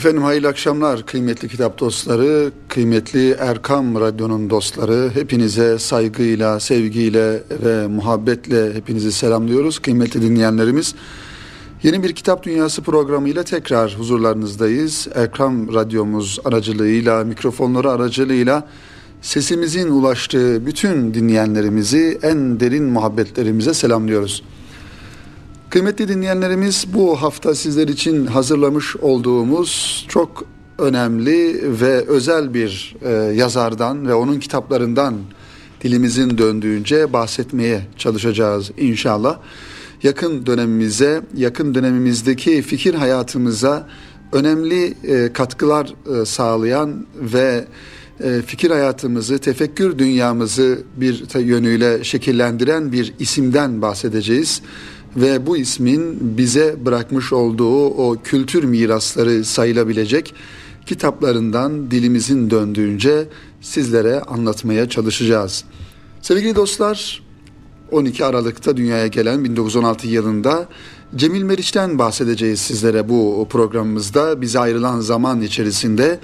Efendim hayırlı akşamlar kıymetli kitap dostları, kıymetli Erkam Radyo'nun dostları. Hepinize saygıyla, sevgiyle ve muhabbetle hepinizi selamlıyoruz kıymetli dinleyenlerimiz. Yeni bir Kitap Dünyası programıyla tekrar huzurlarınızdayız. Erkam Radyomuz aracılığıyla, mikrofonları aracılığıyla sesimizin ulaştığı bütün dinleyenlerimizi en derin muhabbetlerimize selamlıyoruz. Kıymetli dinleyenlerimiz bu hafta sizler için hazırlamış olduğumuz çok önemli ve özel bir e, yazardan ve onun kitaplarından dilimizin döndüğünce bahsetmeye çalışacağız inşallah. Yakın dönemimize, yakın dönemimizdeki fikir hayatımıza önemli e, katkılar e, sağlayan ve e, fikir hayatımızı, tefekkür dünyamızı bir yönüyle şekillendiren bir isimden bahsedeceğiz ve bu ismin bize bırakmış olduğu o kültür mirasları sayılabilecek kitaplarından dilimizin döndüğünce sizlere anlatmaya çalışacağız. Sevgili dostlar, 12 Aralık'ta dünyaya gelen 1916 yılında Cemil Meriç'ten bahsedeceğiz sizlere bu programımızda. Bize ayrılan zaman içerisinde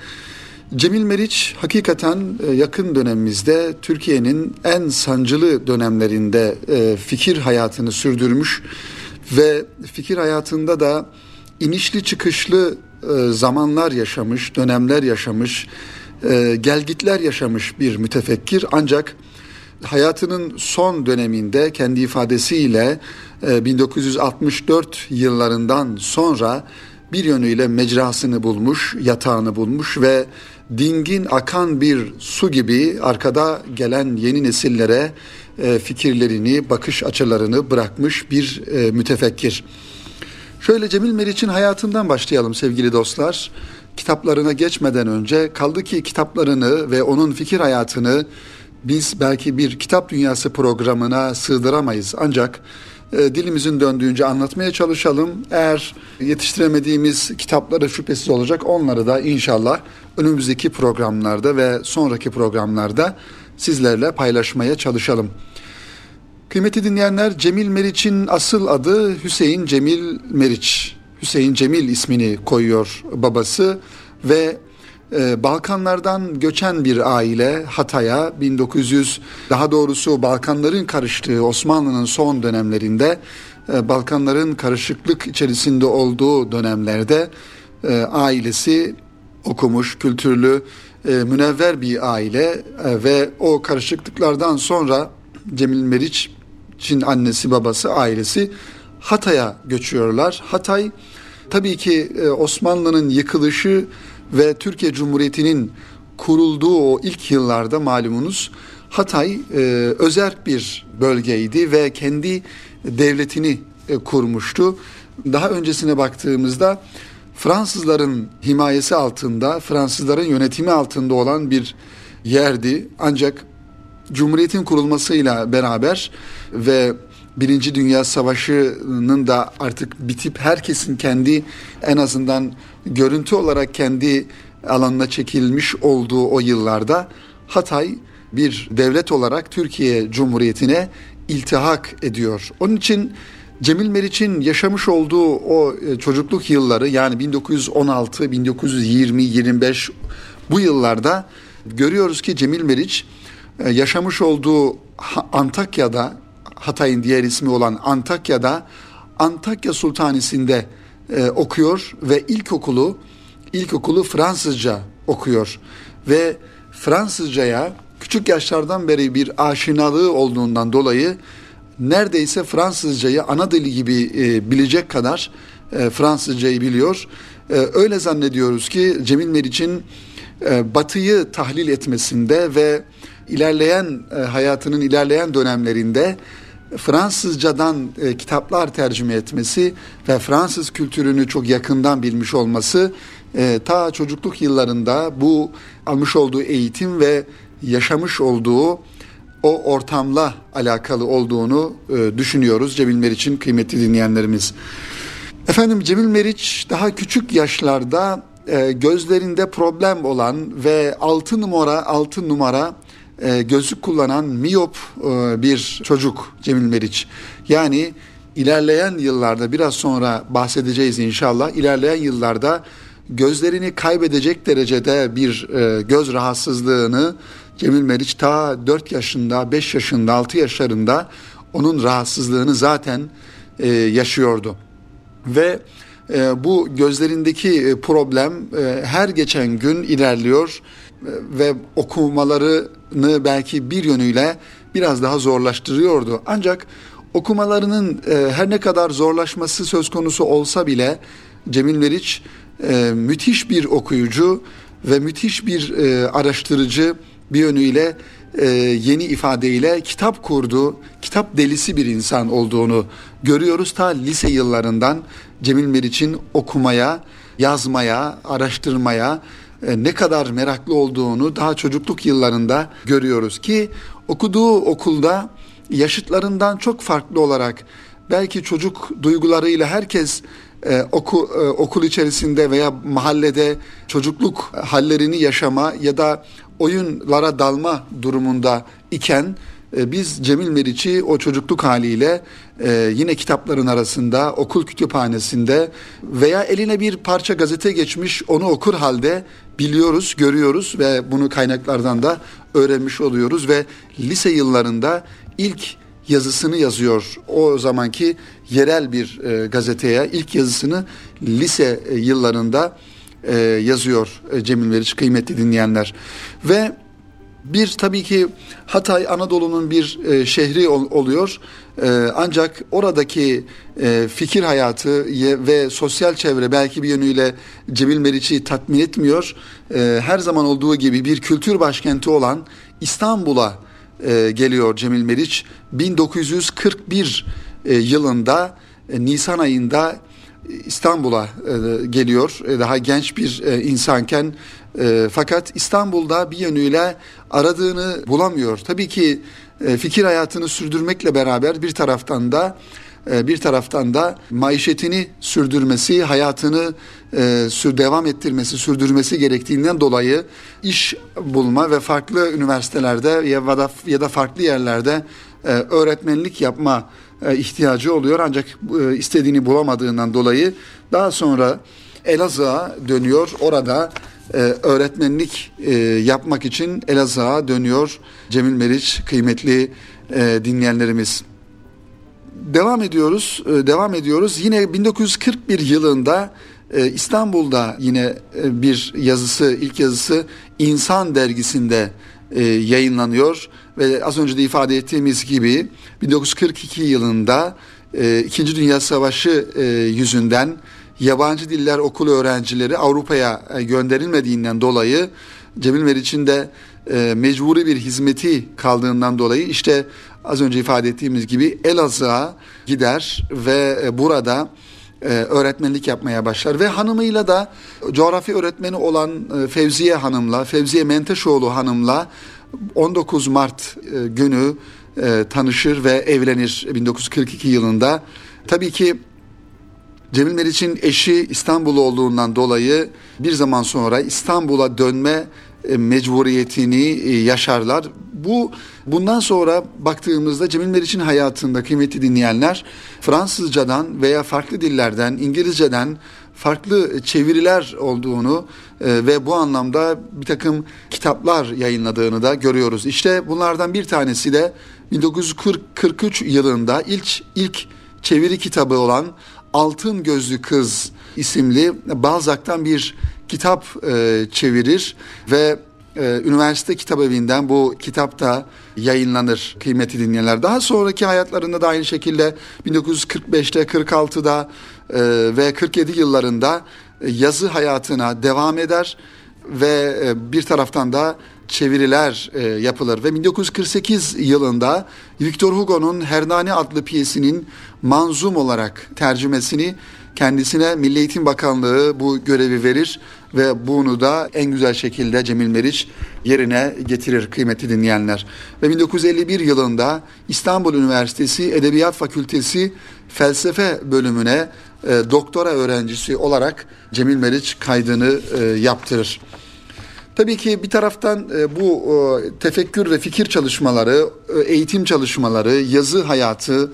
Cemil Meriç hakikaten e, yakın dönemimizde Türkiye'nin en sancılı dönemlerinde e, fikir hayatını sürdürmüş ve fikir hayatında da inişli çıkışlı e, zamanlar yaşamış, dönemler yaşamış, gelgitler yaşamış bir mütefekkir. Ancak hayatının son döneminde kendi ifadesiyle 1964 yıllarından sonra bir yönüyle mecrasını bulmuş, yatağını bulmuş ve dingin akan bir su gibi arkada gelen yeni nesillere e, fikirlerini, bakış açılarını bırakmış bir e, mütefekkir. Şöyle Cemil Meriç'in hayatından başlayalım sevgili dostlar. Kitaplarına geçmeden önce kaldı ki kitaplarını ve onun fikir hayatını biz belki bir kitap dünyası programına sığdıramayız. Ancak dilimizin döndüğünce anlatmaya çalışalım. Eğer yetiştiremediğimiz kitapları şüphesiz olacak. Onları da inşallah önümüzdeki programlarda ve sonraki programlarda sizlerle paylaşmaya çalışalım. Kıymetli dinleyenler Cemil Meriç'in asıl adı Hüseyin Cemil Meriç. Hüseyin Cemil ismini koyuyor babası ve ee, Balkanlardan göçen bir aile Hatay'a 1900 daha doğrusu Balkanların karıştığı Osmanlı'nın son dönemlerinde e, Balkanların karışıklık içerisinde olduğu dönemlerde e, ailesi okumuş, kültürlü, e, münevver bir aile ve o karışıklıklardan sonra Cemil Meriç'in annesi babası ailesi Hatay'a göçüyorlar. Hatay tabii ki Osmanlı'nın yıkılışı ve Türkiye Cumhuriyeti'nin kurulduğu o ilk yıllarda malumunuz Hatay e, özerk bir bölgeydi ve kendi devletini e, kurmuştu. Daha öncesine baktığımızda Fransızların himayesi altında, Fransızların yönetimi altında olan bir yerdi. Ancak Cumhuriyet'in kurulmasıyla beraber ve Birinci Dünya Savaşı'nın da artık bitip herkesin kendi en azından görüntü olarak kendi alanına çekilmiş olduğu o yıllarda Hatay bir devlet olarak Türkiye Cumhuriyeti'ne iltihak ediyor. Onun için Cemil Meriç'in yaşamış olduğu o e, çocukluk yılları yani 1916, 1920, 25 bu yıllarda görüyoruz ki Cemil Meriç e, yaşamış olduğu Antakya'da Hatay'ın diğer ismi olan Antakya'da Antakya Sultanisi'nde e, okuyor ve ilkokulu ilkokulu Fransızca okuyor ve Fransızcaya küçük yaşlardan beri bir aşinalığı olduğundan dolayı neredeyse Fransızcayı ana dili gibi e, bilecek kadar e, Fransızcayı biliyor. E, öyle zannediyoruz ki Cemil Meriç'in e, Batı'yı tahlil etmesinde ve ilerleyen e, hayatının ilerleyen dönemlerinde Fransızcadan e, kitaplar tercüme etmesi ve Fransız kültürünü çok yakından bilmiş olması e, ta çocukluk yıllarında bu almış olduğu eğitim ve yaşamış olduğu o ortamla alakalı olduğunu e, düşünüyoruz Cemil Meriç'in kıymetli dinleyenlerimiz. Efendim Cemil Meriç daha küçük yaşlarda e, gözlerinde problem olan ve altı numara altı numara e, gözlük kullanan miyop e, bir çocuk Cemil Meriç. Yani ilerleyen yıllarda biraz sonra bahsedeceğiz inşallah. İlerleyen yıllarda gözlerini kaybedecek derecede bir e, göz rahatsızlığını Cemil Meriç ta 4 yaşında, 5 yaşında, 6 yaşlarında onun rahatsızlığını zaten e, yaşıyordu. Ve bu gözlerindeki problem her geçen gün ilerliyor ve okumalarını belki bir yönüyle biraz daha zorlaştırıyordu. Ancak okumalarının e, her ne kadar zorlaşması söz konusu olsa bile Cemil Meriç e, müthiş bir okuyucu ve müthiş bir e, araştırıcı bir yönüyle e, yeni ifadeyle kitap kurdu, kitap delisi bir insan olduğunu görüyoruz. Ta lise yıllarından Cemil Meriç'in okumaya, yazmaya, araştırmaya ne kadar meraklı olduğunu daha çocukluk yıllarında görüyoruz ki okuduğu okulda yaşıtlarından çok farklı olarak belki çocuk duygularıyla herkes e, oku, e, okul içerisinde veya mahallede çocukluk hallerini yaşama ya da oyunlara dalma durumunda iken e, biz Cemil Meriç'i o çocukluk haliyle e, yine kitapların arasında okul kütüphanesinde veya eline bir parça gazete geçmiş onu okur halde biliyoruz, görüyoruz ve bunu kaynaklardan da öğrenmiş oluyoruz ve lise yıllarında ilk yazısını yazıyor. O zamanki yerel bir e, gazeteye ilk yazısını lise e, yıllarında e, yazıyor e, Cemil Meriç kıymetli dinleyenler. Ve bir tabii ki Hatay Anadolu'nun bir e, şehri ol, oluyor. E, ancak oradaki e, fikir hayatı ve sosyal çevre belki bir yönüyle Cemil Meriç'i tatmin etmiyor. E, her zaman olduğu gibi bir kültür başkenti olan İstanbul'a e, geliyor Cemil Meriç. 1941 e, yılında e, Nisan ayında İstanbul'a e, geliyor. E, daha genç bir e, insanken e, fakat İstanbul'da bir yönüyle aradığını bulamıyor. Tabii ki e, fikir hayatını sürdürmekle beraber bir taraftan da e, bir taraftan da maişetini sürdürmesi, hayatını e, sür devam ettirmesi, sürdürmesi gerektiğinden dolayı iş bulma ve farklı üniversitelerde ya da ya da farklı yerlerde öğretmenlik yapma ihtiyacı oluyor ancak istediğini bulamadığından dolayı daha sonra Elazığ'a dönüyor. Orada e, öğretmenlik e, yapmak için Elazığ'a dönüyor Cemil Meriç kıymetli e, dinleyenlerimiz. Devam ediyoruz, e, devam ediyoruz. Yine 1941 yılında İstanbul'da yine bir yazısı, ilk yazısı İnsan dergisinde yayınlanıyor ve az önce de ifade ettiğimiz gibi 1942 yılında İkinci Dünya Savaşı yüzünden yabancı diller okulu öğrencileri Avrupa'ya e, gönderilmediğinden dolayı Cemil Meriç'in de e, mecburi bir hizmeti kaldığından dolayı işte az önce ifade ettiğimiz gibi Elazığ'a gider ve e, burada e, öğretmenlik yapmaya başlar ve hanımıyla da coğrafya öğretmeni olan Fevziye Hanım'la, Fevziye Menteşoğlu Hanım'la 19 Mart günü tanışır ve evlenir 1942 yılında. Tabii ki Cemil Meriç'in eşi İstanbul olduğundan dolayı bir zaman sonra İstanbul'a dönme e, mecburiyetini e, yaşarlar. Bu bundan sonra baktığımızda Cemil Meriç'in hayatında kıymetli dinleyenler Fransızcadan veya farklı dillerden, İngilizceden farklı çeviriler olduğunu e, ve bu anlamda bir takım kitaplar yayınladığını da görüyoruz. İşte bunlardan bir tanesi de 1943 yılında ilk ilk çeviri kitabı olan Altın Gözlü Kız isimli Balzac'tan bir kitap e, çevirir ve e, üniversite kitap evinden bu kitap da yayınlanır kıymetli dinleyenler. Daha sonraki hayatlarında da aynı şekilde 1945'te 46'da e, ve 47 yıllarında yazı hayatına devam eder ve e, bir taraftan da çeviriler e, yapılır ve 1948 yılında Victor Hugo'nun Hernani adlı piyesinin manzum olarak tercümesini kendisine Milli Eğitim Bakanlığı bu görevi verir ve bunu da en güzel şekilde Cemil Meriç yerine getirir kıymetli dinleyenler. Ve 1951 yılında İstanbul Üniversitesi Edebiyat Fakültesi Felsefe bölümüne e, doktora öğrencisi olarak Cemil Meriç kaydını e, yaptırır. Tabii ki bir taraftan e, bu e, tefekkür ve fikir çalışmaları, e, eğitim çalışmaları, yazı hayatı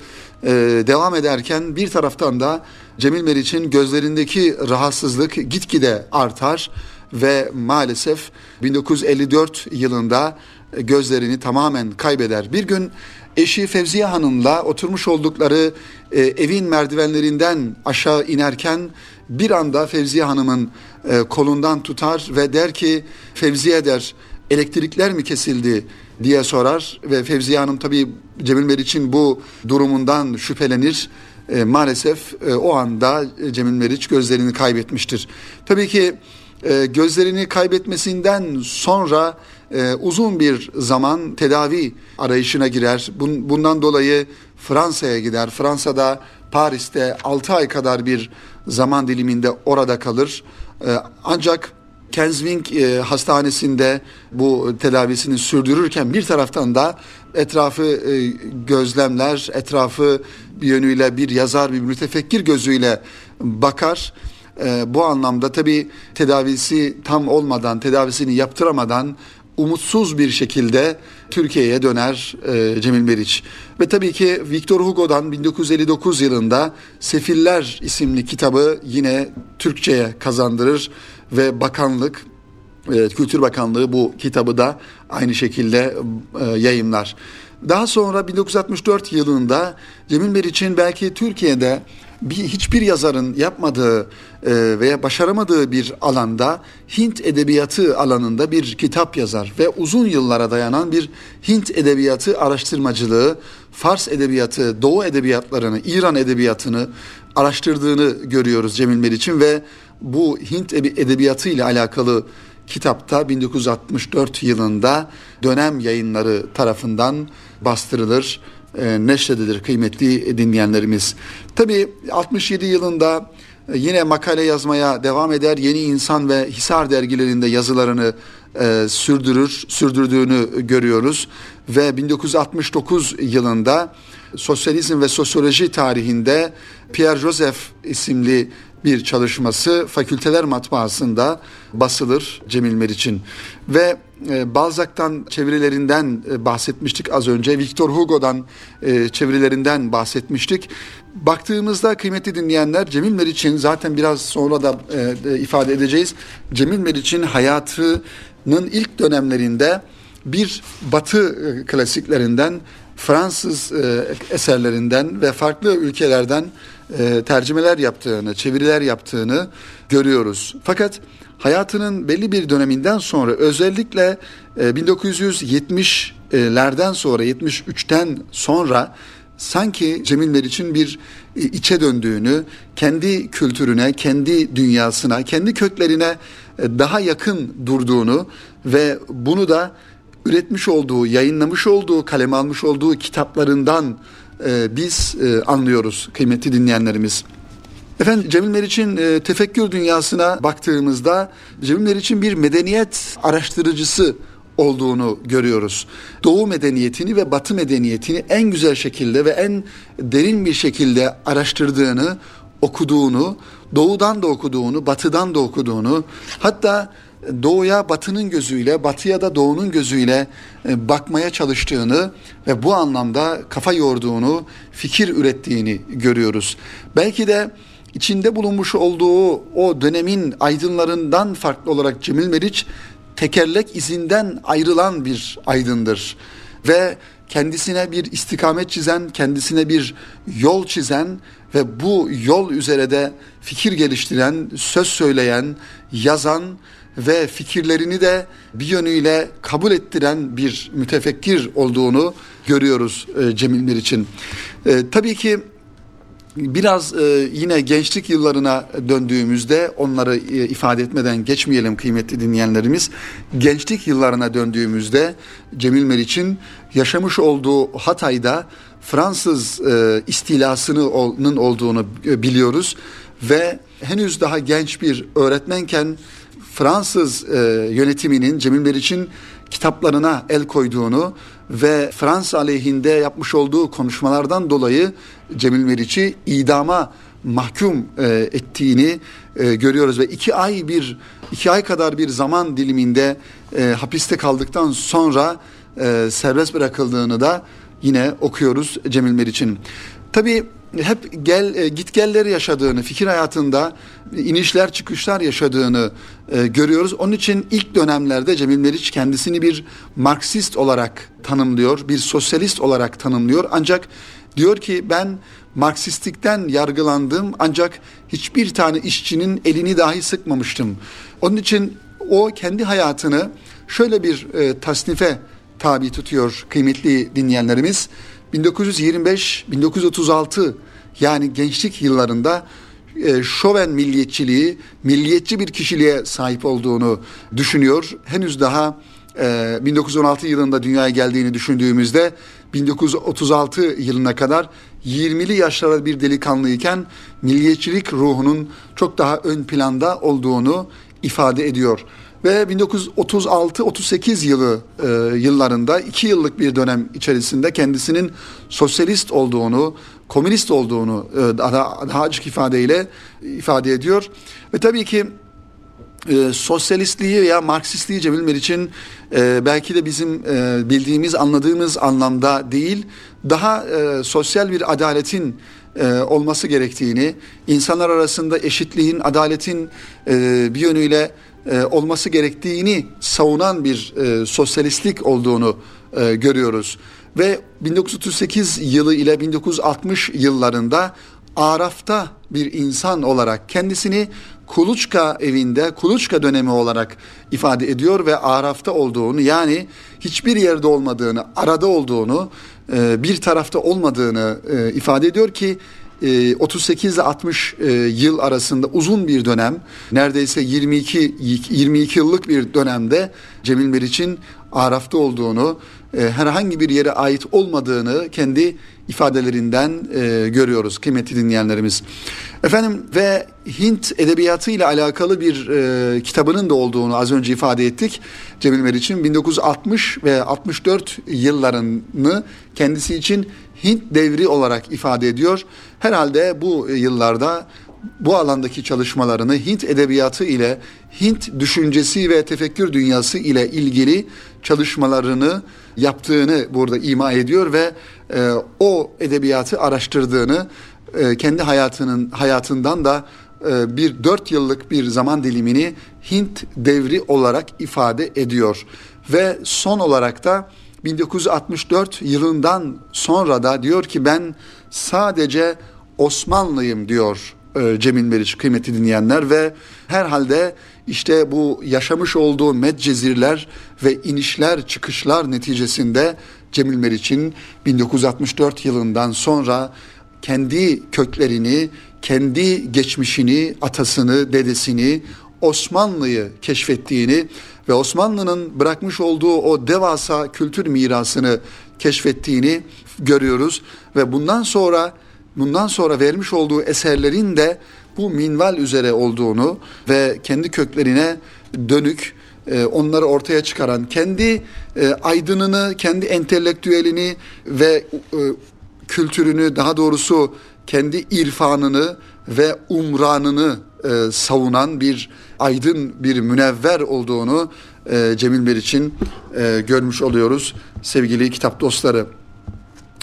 devam ederken bir taraftan da Cemil Meriç'in gözlerindeki rahatsızlık gitgide artar ve maalesef 1954 yılında gözlerini tamamen kaybeder. Bir gün eşi Fevziye Hanım'la oturmuş oldukları evin merdivenlerinden aşağı inerken bir anda Fevziye Hanım'ın e, kolundan tutar ve der ki Fevziye der elektrikler mi kesildi diye sorar ve Fevziye Hanım tabii Cemil Meriç'in bu durumundan şüphelenir. E, maalesef e, o anda Cemil Meriç gözlerini kaybetmiştir. Tabii ki e, gözlerini kaybetmesinden sonra e, uzun bir zaman tedavi arayışına girer. Bun, bundan dolayı Fransa'ya gider. Fransa'da Paris'te 6 ay kadar bir zaman diliminde orada kalır. E, ancak Kenswing e, hastanesinde bu tedavisini sürdürürken bir taraftan da etrafı e, gözlemler, etrafı bir yönüyle bir yazar, bir mütefekkir gözüyle bakar. E, bu anlamda tabii tedavisi tam olmadan, tedavisini yaptıramadan umutsuz bir şekilde Türkiye'ye döner e, Cemil Meriç. Ve tabii ki Victor Hugo'dan 1959 yılında Sefiller isimli kitabı yine Türkçe'ye kazandırır ve bakanlık e, Kültür Bakanlığı bu kitabı da aynı şekilde e, yayımlar. Daha sonra 1964 yılında Cemil Meriç'in belki Türkiye'de bir hiçbir yazarın yapmadığı e, veya başaramadığı bir alanda Hint edebiyatı alanında bir kitap yazar ve uzun yıllara dayanan bir Hint edebiyatı araştırmacılığı, Fars edebiyatı, Doğu edebiyatlarını, İran edebiyatını araştırdığını görüyoruz Cemil Meriç'in ve bu Hint edebiyatı ile alakalı kitapta 1964 yılında dönem yayınları tarafından bastırılır, e, kıymetli dinleyenlerimiz. Tabi 67 yılında e, yine makale yazmaya devam eder. Yeni İnsan ve Hisar dergilerinde yazılarını e, sürdürür, sürdürdüğünü görüyoruz. Ve 1969 yılında Sosyalizm ve Sosyoloji tarihinde Pierre Joseph isimli bir çalışması fakülteler matbaasında basılır Cemil Meriç'in. Ve e, Balzac'tan çevirilerinden e, bahsetmiştik az önce. Victor Hugo'dan e, çevirilerinden bahsetmiştik. Baktığımızda kıymetli dinleyenler Cemil Meriç'in zaten biraz sonra da e, ifade edeceğiz. Cemil Meriç'in hayatının ilk dönemlerinde bir batı klasiklerinden Fransız eserlerinden ve farklı ülkelerden e, tercümeler yaptığını, çeviriler yaptığını görüyoruz. Fakat hayatının belli bir döneminden sonra özellikle e, 1970'lerden sonra 73'ten sonra sanki Cemil Meriç'in bir e, içe döndüğünü, kendi kültürüne, kendi dünyasına, kendi köklerine e, daha yakın durduğunu ve bunu da üretmiş olduğu, yayınlamış olduğu, kaleme almış olduğu kitaplarından e, biz e, anlıyoruz kıymetli dinleyenlerimiz. Efendim Cemil Meriç'in e, tefekkür dünyasına baktığımızda Cemil Meriç'in bir medeniyet araştırıcısı olduğunu görüyoruz. Doğu medeniyetini ve Batı medeniyetini en güzel şekilde ve en derin bir şekilde araştırdığını, okuduğunu, doğudan da okuduğunu, batıdan da okuduğunu, hatta doğuya batının gözüyle, batıya da doğunun gözüyle e, bakmaya çalıştığını ve bu anlamda kafa yorduğunu, fikir ürettiğini görüyoruz. Belki de içinde bulunmuş olduğu o dönemin aydınlarından farklı olarak Cemil Meriç tekerlek izinden ayrılan bir aydındır ve kendisine bir istikamet çizen, kendisine bir yol çizen ve bu yol üzere de fikir geliştiren, söz söyleyen, yazan ve fikirlerini de bir yönüyle kabul ettiren bir mütefekkir olduğunu görüyoruz e, Cemil Meriç'in. E, tabii ki Biraz e, yine gençlik yıllarına döndüğümüzde onları e, ifade etmeden geçmeyelim kıymetli dinleyenlerimiz. Gençlik yıllarına döndüğümüzde Cemil Meriç'in yaşamış olduğu Hatay'da Fransız e, istilasının olduğunu e, biliyoruz ve henüz daha genç bir öğretmenken Fransız e, yönetiminin Cemil Meriç'in kitaplarına el koyduğunu ve Fransa aleyhinde yapmış olduğu konuşmalardan dolayı Cemil Meriç'i idama mahkum e, ettiğini e, görüyoruz ve iki ay bir iki ay kadar bir zaman diliminde e, hapiste kaldıktan sonra e, serbest bırakıldığını da yine okuyoruz Cemil Meriç'in. Tabii hep gel e, git gelleri yaşadığını, fikir hayatında inişler çıkışlar yaşadığını e, görüyoruz. Onun için ilk dönemlerde Cemil Meriç kendisini bir Marksist olarak tanımlıyor, bir sosyalist olarak tanımlıyor. Ancak diyor ki ben Marksistlikten yargılandım ancak hiçbir tane işçinin elini dahi sıkmamıştım. Onun için o kendi hayatını şöyle bir e, tasnife tabi tutuyor kıymetli dinleyenlerimiz. 1925-1936 yani gençlik yıllarında e, şoven milliyetçiliği, milliyetçi bir kişiliğe sahip olduğunu düşünüyor. Henüz daha e, 1916 yılında dünyaya geldiğini düşündüğümüzde 1936 yılına kadar 20'li yaşlarda bir delikanlıyken milliyetçilik ruhunun çok daha ön planda olduğunu ifade ediyor ve 1936-38 yılı e, yıllarında iki yıllık bir dönem içerisinde kendisinin sosyalist olduğunu, komünist olduğunu e, daha, daha açık ifadeyle ifade ediyor. Ve tabii ki e, sosyalistliği veya Marksistliği Cemil Meriç'in e, belki de bizim e, bildiğimiz, anladığımız anlamda değil, daha e, sosyal bir adaletin e, olması gerektiğini, insanlar arasında eşitliğin, adaletin e, bir yönüyle e, olması gerektiğini savunan bir e, sosyalistlik olduğunu e, görüyoruz. Ve 1938 yılı ile 1960 yıllarında Araf'ta bir insan olarak kendisini Kuluçka evinde Kuluçka dönemi olarak ifade ediyor ve Araf'ta olduğunu yani hiçbir yerde olmadığını, arada olduğunu, e, bir tarafta olmadığını e, ifade ediyor ki 38 ile 60 yıl arasında uzun bir dönem, neredeyse 22 22 yıllık bir dönemde Cemil Meriç'in Araf'ta olduğunu, e, herhangi bir yere ait olmadığını kendi ifadelerinden e, görüyoruz kıymetli dinleyenlerimiz. Efendim ve Hint edebiyatı ile alakalı bir e, kitabının da olduğunu az önce ifade ettik. Cemil Meriç'in 1960 ve 64 yıllarını kendisi için Hint devri olarak ifade ediyor. Herhalde bu yıllarda bu alandaki çalışmalarını Hint edebiyatı ile Hint düşüncesi ve tefekkür dünyası ile ilgili çalışmalarını yaptığını burada ima ediyor ve e, o edebiyatı araştırdığını e, kendi hayatının hayatından da e, bir dört yıllık bir zaman dilimini Hint devri olarak ifade ediyor. Ve son olarak da 1964 yılından sonra da diyor ki ben sadece Osmanlıyım diyor Cemil Meriç kıymetli dinleyenler. Ve herhalde işte bu yaşamış olduğu medcezirler ve inişler çıkışlar neticesinde Cemil Meriç'in 1964 yılından sonra kendi köklerini, kendi geçmişini, atasını, dedesini, Osmanlı'yı keşfettiğini ve Osmanlı'nın bırakmış olduğu o devasa kültür mirasını keşfettiğini görüyoruz ve bundan sonra bundan sonra vermiş olduğu eserlerin de bu minval üzere olduğunu ve kendi köklerine dönük e, onları ortaya çıkaran kendi e, aydınını, kendi entelektüelini ve e, kültürünü daha doğrusu kendi irfanını ve umranını e, savunan bir aydın bir münevver olduğunu Cemil Meriç'in e, görmüş oluyoruz sevgili kitap dostları.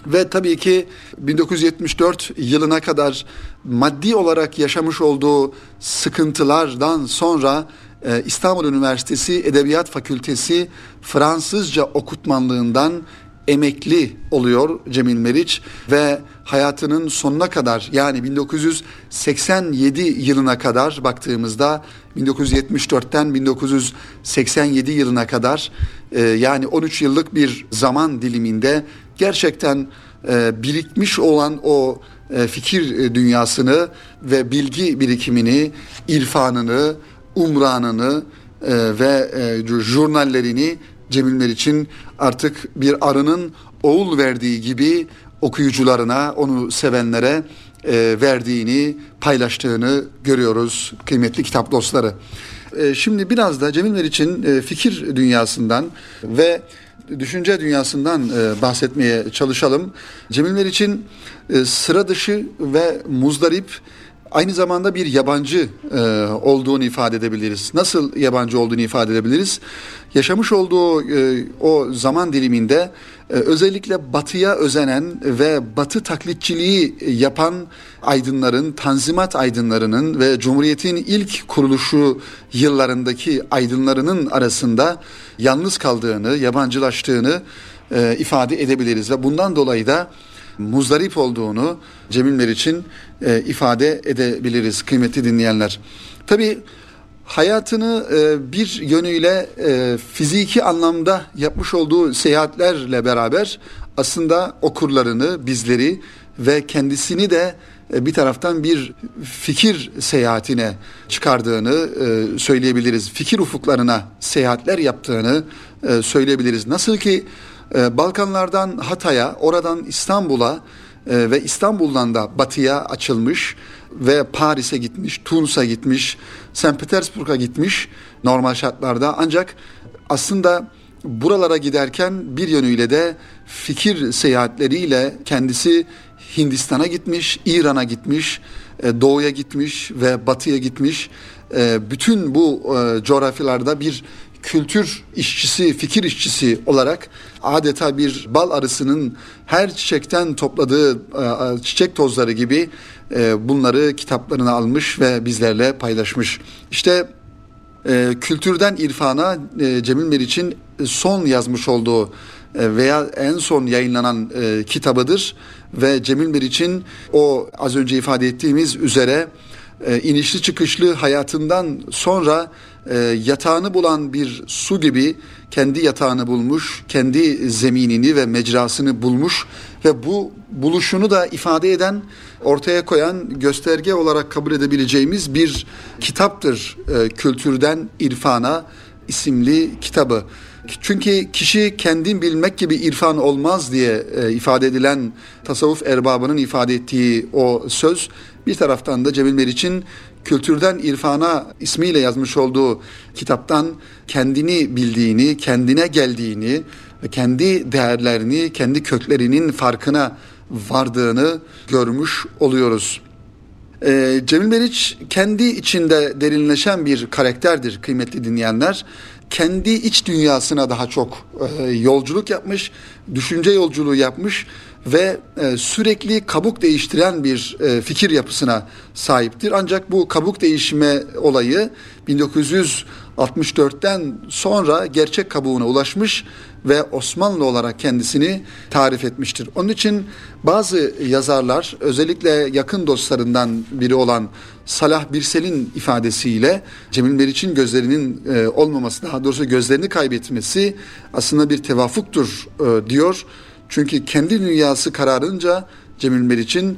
Ve tabii ki 1974 yılına kadar maddi olarak yaşamış olduğu sıkıntılardan sonra e, İstanbul Üniversitesi Edebiyat Fakültesi Fransızca okutmanlığından emekli oluyor Cemil Meriç ve hayatının sonuna kadar yani 1987 yılına kadar baktığımızda 1974'ten 1987 yılına kadar e, yani 13 yıllık bir zaman diliminde gerçekten e, birikmiş olan o e, fikir dünyasını ve bilgi birikimini, irfanını, umranını e, ve e, jurnallerini Cemiller için artık bir arının oğul verdiği gibi okuyucularına, onu sevenlere e, verdiğini, paylaştığını görüyoruz kıymetli kitap dostları. E, şimdi biraz da Cemil Meriç'in e, fikir dünyasından ve düşünce dünyasından e, bahsetmeye çalışalım. Cemil Meriç'in e, sıra dışı ve muzdarip aynı zamanda bir yabancı e, olduğunu ifade edebiliriz. Nasıl yabancı olduğunu ifade edebiliriz? Yaşamış olduğu e, o zaman diliminde e, özellikle batıya özenen ve batı taklitçiliği yapan aydınların, tanzimat aydınlarının ve Cumhuriyet'in ilk kuruluşu yıllarındaki aydınlarının arasında yalnız kaldığını, yabancılaştığını e, ifade edebiliriz ve bundan dolayı da muzdarip olduğunu Cemil Meriç'in e, ifade edebiliriz kıymetli dinleyenler. Tabi hayatını e, bir yönüyle e, fiziki anlamda yapmış olduğu seyahatlerle beraber aslında okurlarını, bizleri ve kendisini de e, bir taraftan bir fikir seyahatine çıkardığını e, söyleyebiliriz. Fikir ufuklarına seyahatler yaptığını e, söyleyebiliriz. Nasıl ki ee, Balkanlardan Hatay'a, oradan İstanbul'a e, ve İstanbul'dan da batıya açılmış ve Paris'e gitmiş, Tunus'a gitmiş, St. Petersburg'a gitmiş normal şartlarda. Ancak aslında buralara giderken bir yönüyle de fikir seyahatleriyle kendisi Hindistan'a gitmiş, İran'a gitmiş, e, doğuya gitmiş ve batıya gitmiş. E, bütün bu coğrafyalarda bir kültür işçisi, fikir işçisi olarak adeta bir bal arısının her çiçekten topladığı e, e, çiçek tozları gibi e, bunları kitaplarına almış ve bizlerle paylaşmış. İşte kültürden irfana Cemil Meriç'in son yazmış olduğu veya en son yayınlanan kitabıdır ve Cemil Meriç'in o az önce ifade ettiğimiz üzere inişli çıkışlı hayatından sonra e, yatağını bulan bir su gibi kendi yatağını bulmuş, kendi zeminini ve mecrasını bulmuş ve bu buluşunu da ifade eden, ortaya koyan gösterge olarak kabul edebileceğimiz bir kitaptır. E, Kültürden İrfana isimli kitabı. Çünkü kişi kendin bilmek gibi irfan olmaz diye e, ifade edilen tasavvuf erbabının ifade ettiği o söz bir taraftan da Cemil Meriç'in Kültürden İrfana ismiyle yazmış olduğu kitaptan kendini bildiğini, kendine geldiğini kendi değerlerini, kendi köklerinin farkına vardığını görmüş oluyoruz. Ee, Cemil Meriç kendi içinde derinleşen bir karakterdir kıymetli dinleyenler. Kendi iç dünyasına daha çok e, yolculuk yapmış, düşünce yolculuğu yapmış ve e, sürekli kabuk değiştiren bir e, fikir yapısına sahiptir. Ancak bu kabuk değişme olayı 1964'ten sonra gerçek kabuğuna ulaşmış ve Osmanlı olarak kendisini tarif etmiştir. Onun için bazı yazarlar özellikle yakın dostlarından biri olan Salah Birsel'in ifadesiyle Cemil Meriç'in gözlerinin e, olmaması daha doğrusu gözlerini kaybetmesi aslında bir tevafuktur diyor. Çünkü kendi dünyası kararınca Cemil Meriç'in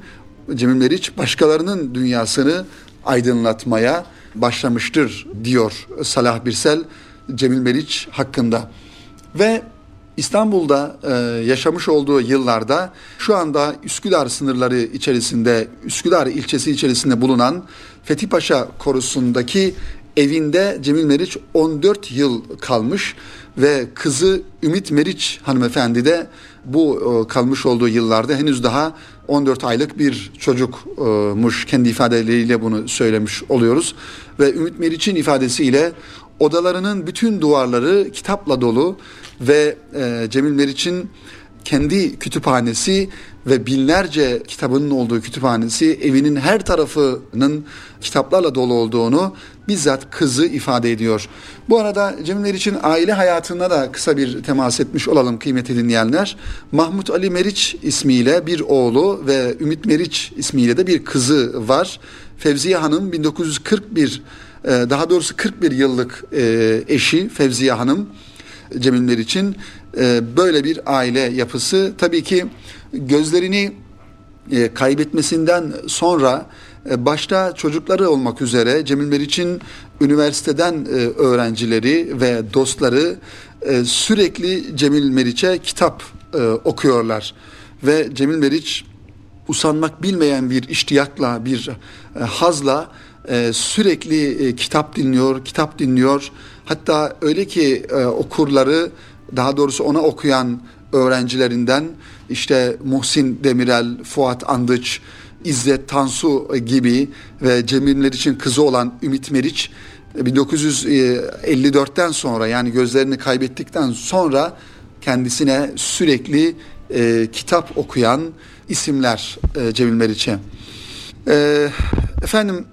Cemil Meriç başkalarının dünyasını aydınlatmaya başlamıştır diyor Salah Birsel Cemil Meriç hakkında. Ve İstanbul'da e, yaşamış olduğu yıllarda şu anda Üsküdar sınırları içerisinde, Üsküdar ilçesi içerisinde bulunan Fethi Paşa korusundaki evinde Cemil Meriç 14 yıl kalmış ve kızı Ümit Meriç hanımefendi de bu e, kalmış olduğu yıllarda henüz daha 14 aylık bir çocukmuş. Kendi ifadeleriyle bunu söylemiş oluyoruz. Ve Ümit Meriç'in ifadesiyle odalarının bütün duvarları kitapla dolu ve e, Cemil Meriç'in kendi kütüphanesi ve binlerce kitabının olduğu kütüphanesi evinin her tarafının kitaplarla dolu olduğunu bizzat kızı ifade ediyor. Bu arada Cemil Meriç'in aile hayatına da kısa bir temas etmiş olalım kıymetli dinleyenler. Mahmut Ali Meriç ismiyle bir oğlu ve Ümit Meriç ismiyle de bir kızı var. Fevziye Hanım 1941 e, daha doğrusu 41 yıllık e, eşi Fevziye Hanım Cemil Meriç'in e, böyle bir aile yapısı tabii ki gözlerini kaybetmesinden sonra başta çocukları olmak üzere Cemil Meriç'in üniversiteden öğrencileri ve dostları sürekli Cemil Meriç'e kitap okuyorlar ve Cemil Meriç usanmak bilmeyen bir iştiyakla bir hazla sürekli kitap dinliyor, kitap dinliyor. Hatta öyle ki okurları daha doğrusu ona okuyan öğrencilerinden işte Muhsin Demirel, Fuat Andıç İzzet Tansu gibi ve Cemil Meriç'in kızı olan Ümit Meriç 1954'ten sonra yani gözlerini kaybettikten sonra kendisine sürekli e, kitap okuyan isimler e, Cemil Meriç'e. E, efendim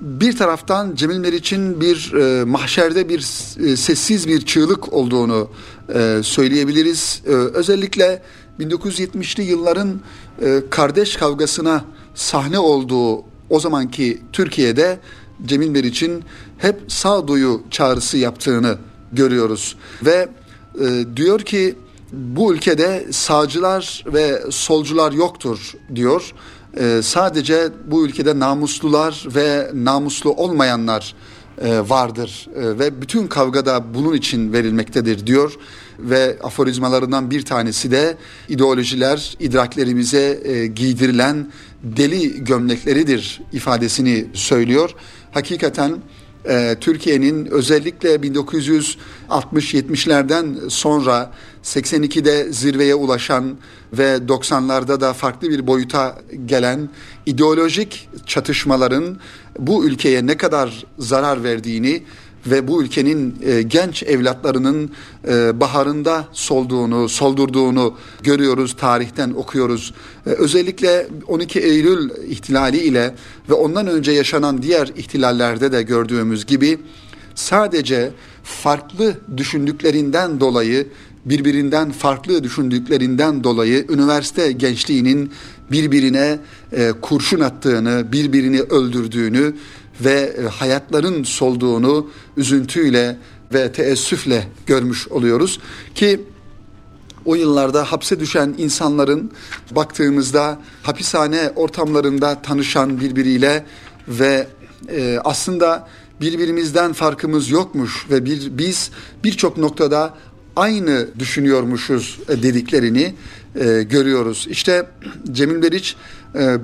bir taraftan Cemil Meriç'in bir e, mahşerde bir e, sessiz bir çığlık olduğunu e, söyleyebiliriz. E, özellikle 1970'li yılların e, kardeş kavgasına sahne olduğu o zamanki Türkiye'de Cemil Meriç'in hep sağduyu çağrısı yaptığını görüyoruz. Ve e, diyor ki bu ülkede sağcılar ve solcular yoktur diyor. E, sadece bu ülkede namuslular ve namuslu olmayanlar vardır ve bütün kavgada bunun için verilmektedir diyor ve aforizmalarından bir tanesi de ideolojiler idraklerimize e, giydirilen deli gömlekleridir ifadesini söylüyor. Hakikaten e, Türkiye'nin özellikle 1960-70'lerden sonra 82'de zirveye ulaşan ve 90'larda da farklı bir boyuta gelen ideolojik çatışmaların bu ülkeye ne kadar zarar verdiğini ve bu ülkenin e, genç evlatlarının e, baharında solduğunu, soldurduğunu görüyoruz, tarihten okuyoruz. E, özellikle 12 Eylül ihtilali ile ve ondan önce yaşanan diğer ihtilallerde de gördüğümüz gibi sadece farklı düşündüklerinden dolayı birbirinden farklı düşündüklerinden dolayı üniversite gençliğinin birbirine e, kurşun attığını, birbirini öldürdüğünü ve e, hayatların solduğunu üzüntüyle ve teessüfle görmüş oluyoruz ki o yıllarda hapse düşen insanların baktığımızda hapishane ortamlarında tanışan birbiriyle ve e, aslında birbirimizden farkımız yokmuş ve bir biz birçok noktada aynı düşünüyormuşuz dediklerini e, görüyoruz. İşte Cemil Beriç e,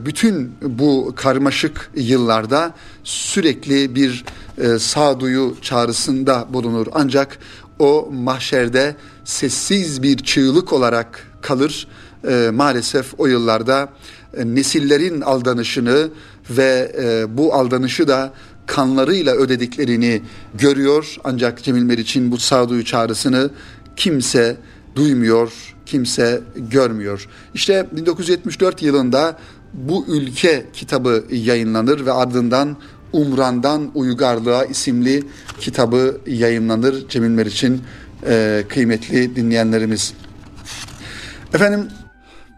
bütün bu karmaşık yıllarda sürekli bir e, sağduyu çağrısında bulunur. Ancak o mahşerde sessiz bir çığlık olarak kalır. E, maalesef o yıllarda e, nesillerin aldanışını ve e, bu aldanışı da kanlarıyla ödediklerini görüyor. Ancak Cemil Meriç'in bu sağduyu çağrısını kimse duymuyor, kimse görmüyor. İşte 1974 yılında bu ülke kitabı yayınlanır ve ardından Umran'dan Uygarlığa isimli kitabı yayınlanır Cemil Meriç'in e, kıymetli dinleyenlerimiz. Efendim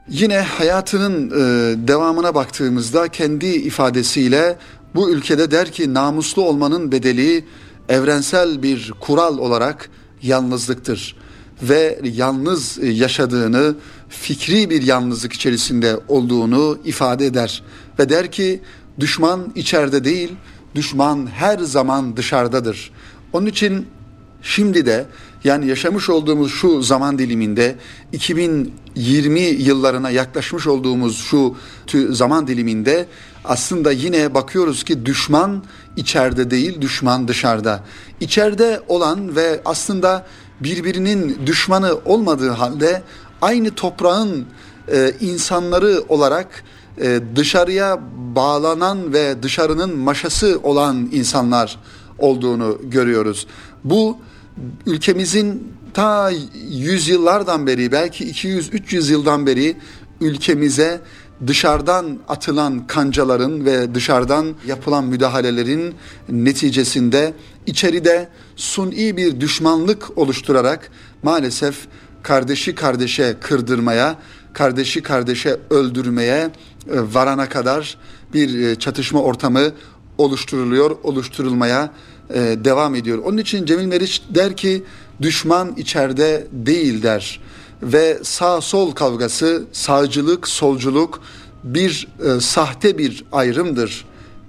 yine hayatının e, devamına baktığımızda kendi ifadesiyle bu ülkede der ki namuslu olmanın bedeli evrensel bir kural olarak yalnızlıktır ve yalnız yaşadığını, fikri bir yalnızlık içerisinde olduğunu ifade eder ve der ki düşman içeride değil, düşman her zaman dışarıdadır. Onun için şimdi de yani yaşamış olduğumuz şu zaman diliminde 2020 yıllarına yaklaşmış olduğumuz şu zaman diliminde aslında yine bakıyoruz ki düşman içeride değil düşman dışarıda. İçeride olan ve aslında birbirinin düşmanı olmadığı halde aynı toprağın e, insanları olarak e, dışarıya bağlanan ve dışarının maşası olan insanlar olduğunu görüyoruz. Bu ülkemizin ta yüzyıllardan beri belki 200-300 yıldan beri ülkemize dışarıdan atılan kancaların ve dışarıdan yapılan müdahalelerin neticesinde içeride suni bir düşmanlık oluşturarak maalesef kardeşi kardeşe kırdırmaya, kardeşi kardeşe öldürmeye e, varana kadar bir e, çatışma ortamı oluşturuluyor, oluşturulmaya e, devam ediyor. Onun için Cemil Meriç der ki düşman içeride değil der ve sağ sol kavgası, sağcılık, solculuk bir e, sahte bir ayrımdır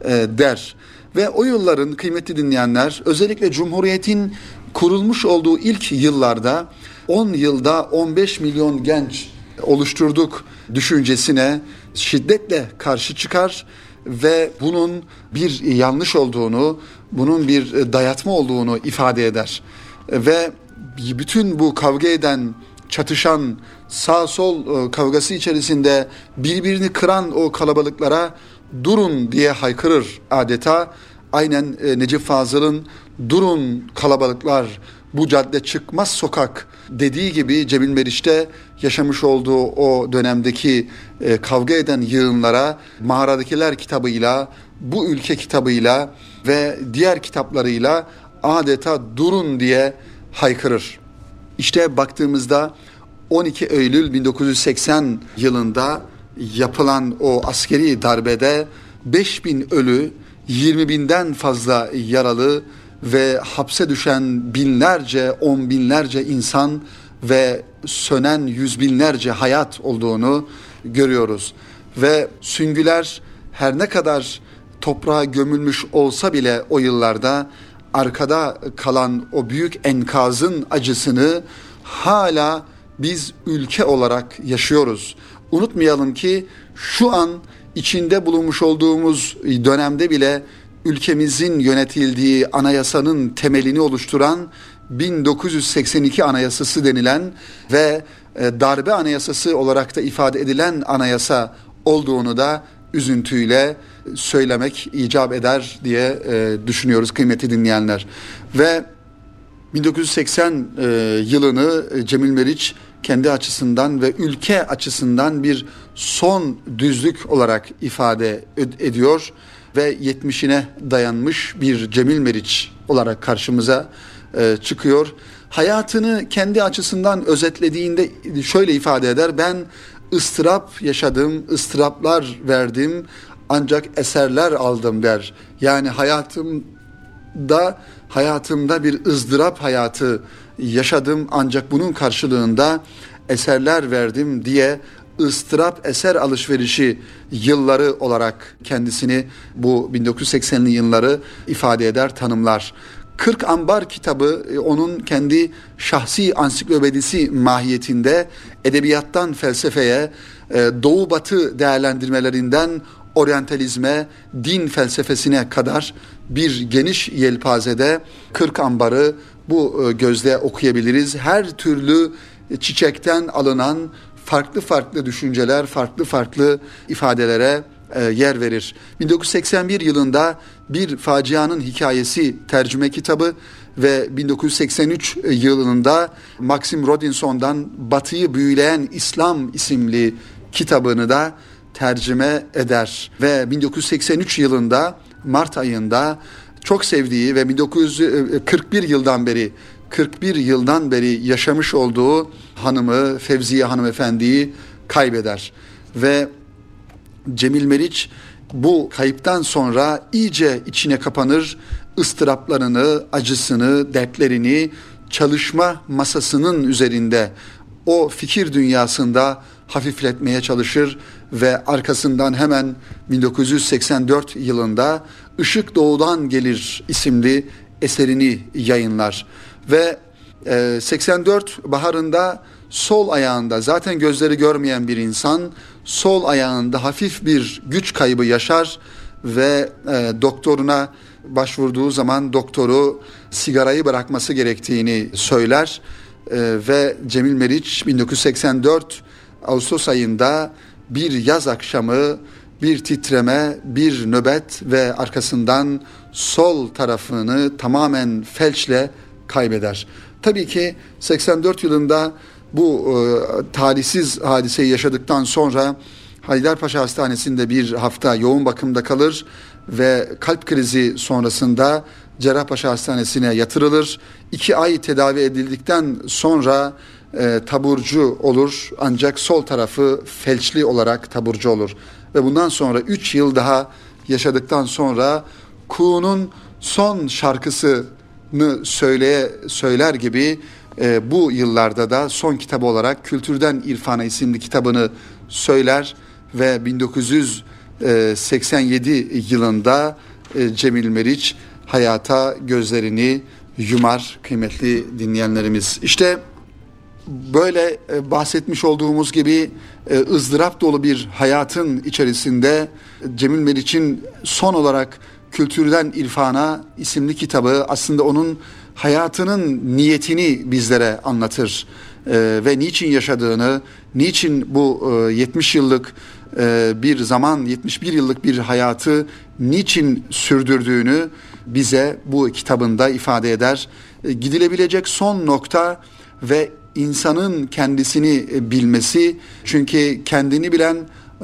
e, der. Ve o yılların kıymetli dinleyenler özellikle Cumhuriyet'in kurulmuş olduğu ilk yıllarda 10 yılda 15 milyon genç oluşturduk düşüncesine şiddetle karşı çıkar ve bunun bir yanlış olduğunu, bunun bir dayatma olduğunu ifade eder. Ve bütün bu kavga eden çatışan sağ sol e, kavgası içerisinde birbirini kıran o kalabalıklara durun diye haykırır adeta. Aynen e, Necip Fazıl'ın durun kalabalıklar bu cadde çıkmaz sokak dediği gibi Cemil Meriç'te yaşamış olduğu o dönemdeki e, kavga eden yığınlara Mağaradakiler kitabıyla, bu ülke kitabıyla ve diğer kitaplarıyla adeta durun diye haykırır. İşte baktığımızda 12 Eylül 1980 yılında yapılan o askeri darbede 5000 ölü, 20 binden fazla yaralı ve hapse düşen binlerce, on binlerce insan ve sönen yüz binlerce hayat olduğunu görüyoruz. Ve süngüler her ne kadar toprağa gömülmüş olsa bile o yıllarda arkada kalan o büyük enkazın acısını hala biz ülke olarak yaşıyoruz. Unutmayalım ki şu an içinde bulunmuş olduğumuz dönemde bile ülkemizin yönetildiği anayasanın temelini oluşturan 1982 Anayasası denilen ve e, darbe anayasası olarak da ifade edilen anayasa olduğunu da üzüntüyle söylemek icap eder diye e, düşünüyoruz kıymetli dinleyenler. Ve 1980 e, yılını Cemil Meriç kendi açısından ve ülke açısından bir son düzlük olarak ifade ediyor ve 70'ine dayanmış bir Cemil Meriç olarak karşımıza e, çıkıyor. Hayatını kendi açısından özetlediğinde şöyle ifade eder. Ben ıstırap yaşadım, ıstıraplar verdim ancak eserler aldım der. Yani hayatımda hayatımda bir ızdırap hayatı yaşadım ancak bunun karşılığında eserler verdim diye ıstırap eser alışverişi yılları olarak kendisini bu 1980'li yılları ifade eder, tanımlar. 40 Ambar kitabı e, onun kendi şahsi ansiklopedisi mahiyetinde edebiyattan felsefeye, e, doğu batı değerlendirmelerinden oryantalizme, din felsefesine kadar bir geniş yelpazede 40 ambarı bu e, gözle okuyabiliriz. Her türlü çiçekten alınan farklı farklı düşünceler, farklı farklı ifadelere e, yer verir. 1981 yılında bir facianın hikayesi tercüme kitabı ve 1983 yılında Maxim Rodinson'dan Batı'yı büyüleyen İslam isimli kitabını da tercüme eder. Ve 1983 yılında Mart ayında çok sevdiği ve 1941 yıldan beri 41 yıldan beri yaşamış olduğu hanımı Fevziye hanımefendiyi kaybeder. Ve Cemil Meriç bu kayıptan sonra iyice içine kapanır, ıstıraplarını, acısını, dertlerini çalışma masasının üzerinde o fikir dünyasında hafifletmeye çalışır ve arkasından hemen 1984 yılında Işık Doğudan Gelir isimli eserini yayınlar. Ve 84 e, baharında sol ayağında zaten gözleri görmeyen bir insan sol ayağında hafif bir güç kaybı yaşar ve e, doktoruna başvurduğu zaman doktoru sigarayı bırakması gerektiğini söyler. E, ve Cemil Meriç 1984 Ağustos ayında bir yaz akşamı bir titreme, bir nöbet ve arkasından sol tarafını tamamen felçle kaybeder. Tabii ki 84 yılında bu e, talihsiz hadiseyi yaşadıktan sonra Haydarpaşa Hastanesi'nde bir hafta yoğun bakımda kalır ve kalp krizi sonrasında Cerrahpaşa Hastanesi'ne yatırılır. İki ay tedavi edildikten sonra e, taburcu olur ancak sol tarafı felçli olarak taburcu olur. Ve bundan sonra üç yıl daha yaşadıktan sonra Kuğu'nun son şarkısını söyleye söyler gibi e, bu yıllarda da son kitabı olarak Kültürden İrfana isimli kitabını söyler ve 1987 yılında e, Cemil Meriç hayata gözlerini yumar kıymetli dinleyenlerimiz. İşte böyle e, bahsetmiş olduğumuz gibi e, ızdırap dolu bir hayatın içerisinde Cemil Meriç'in son olarak Kültürden İrfana isimli kitabı aslında onun hayatının niyetini bizlere anlatır. e, ve niçin yaşadığını, niçin bu e, 70 yıllık e, bir zaman, 71 yıllık bir hayatı niçin sürdürdüğünü bize bu kitabında ifade eder. E, gidilebilecek son nokta ve insanın kendisini e, bilmesi çünkü kendini bilen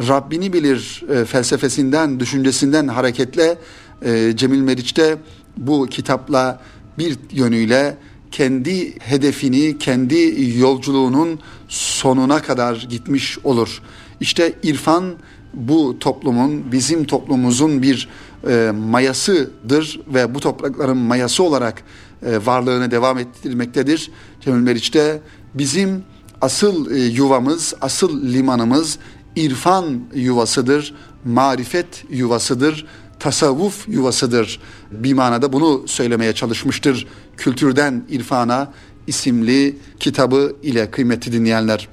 Rabbini bilir e, felsefesinden, düşüncesinden hareketle e, Cemil Meriç'te bu kitapla bir yönüyle kendi hedefini, kendi yolculuğunun sonuna kadar gitmiş olur. İşte irfan bu toplumun, bizim toplumumuzun bir e, mayasıdır ve bu toprakların mayası olarak e, varlığını devam ettirmektedir. Cemil Meriç'te bizim asıl e, yuvamız, asıl limanımız irfan yuvasıdır, marifet yuvasıdır, tasavvuf yuvasıdır. Bir manada bunu söylemeye çalışmıştır. Kültürden irfana isimli kitabı ile kıymetli dinleyenler.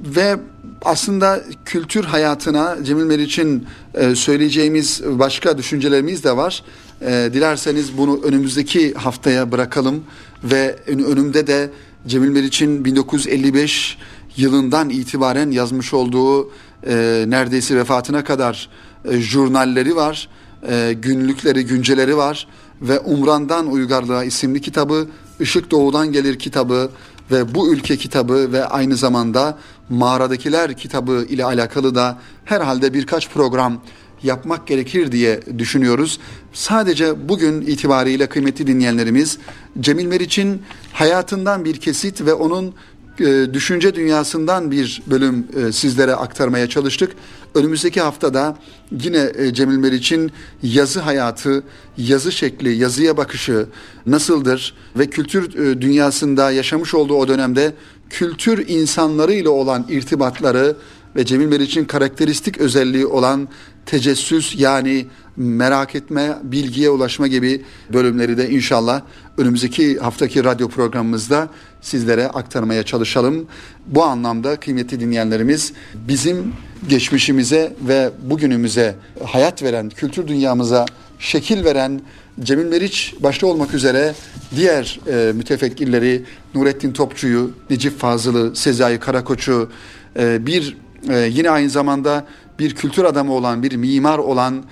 Ve aslında kültür hayatına Cemil Meriç'in e, söyleyeceğimiz başka düşüncelerimiz de var. E, dilerseniz bunu önümüzdeki haftaya bırakalım ve önümde de Cemil Meriç'in 1955 yılından itibaren yazmış olduğu e, neredeyse vefatına kadar e, jurnalleri var, e, günlükleri, günceleri var ve Umran'dan Uygarlığa isimli kitabı, Işık Doğu'dan Gelir kitabı ve Bu Ülke kitabı ve aynı zamanda Mağaradakiler kitabı ile alakalı da herhalde birkaç program yapmak gerekir diye düşünüyoruz. Sadece bugün itibariyle kıymetli dinleyenlerimiz Cemil Meriç'in hayatından bir kesit ve onun e, düşünce dünyasından bir bölüm e, sizlere aktarmaya çalıştık. Önümüzdeki haftada yine e, Cemil Meriç'in yazı hayatı, yazı şekli, yazıya bakışı nasıldır ve kültür dünyasında yaşamış olduğu o dönemde kültür insanları ile olan irtibatları ve Cemil Meriç'in karakteristik özelliği olan tecessüs yani merak etme, bilgiye ulaşma gibi bölümleri de inşallah önümüzdeki haftaki radyo programımızda sizlere aktarmaya çalışalım. Bu anlamda kıymetli dinleyenlerimiz bizim geçmişimize ve bugünümüze hayat veren, kültür dünyamıza şekil veren Cemil Meriç başta olmak üzere diğer e, mütefekkirleri Nurettin Topçu'yu, Necip Fazıl'ı, Sezai Karakoç'u e, bir e, yine aynı zamanda bir kültür adamı olan, bir mimar olan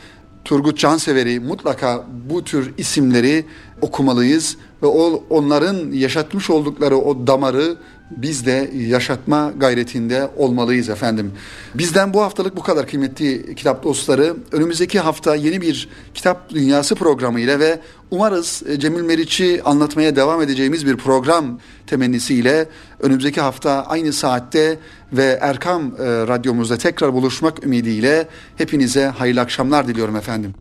Turgut Cansever'i mutlaka bu tür isimleri okumalıyız ve o, onların yaşatmış oldukları o damarı biz de yaşatma gayretinde olmalıyız efendim. Bizden bu haftalık bu kadar kıymetli kitap dostları. Önümüzdeki hafta yeni bir kitap dünyası programı ile ve umarız e, Cemil Meriç'i anlatmaya devam edeceğimiz bir program temennisiyle önümüzdeki hafta aynı saatte ve Erkam e, radyomuzda tekrar buluşmak ümidiyle hepinize hayırlı akşamlar diliyorum efendim.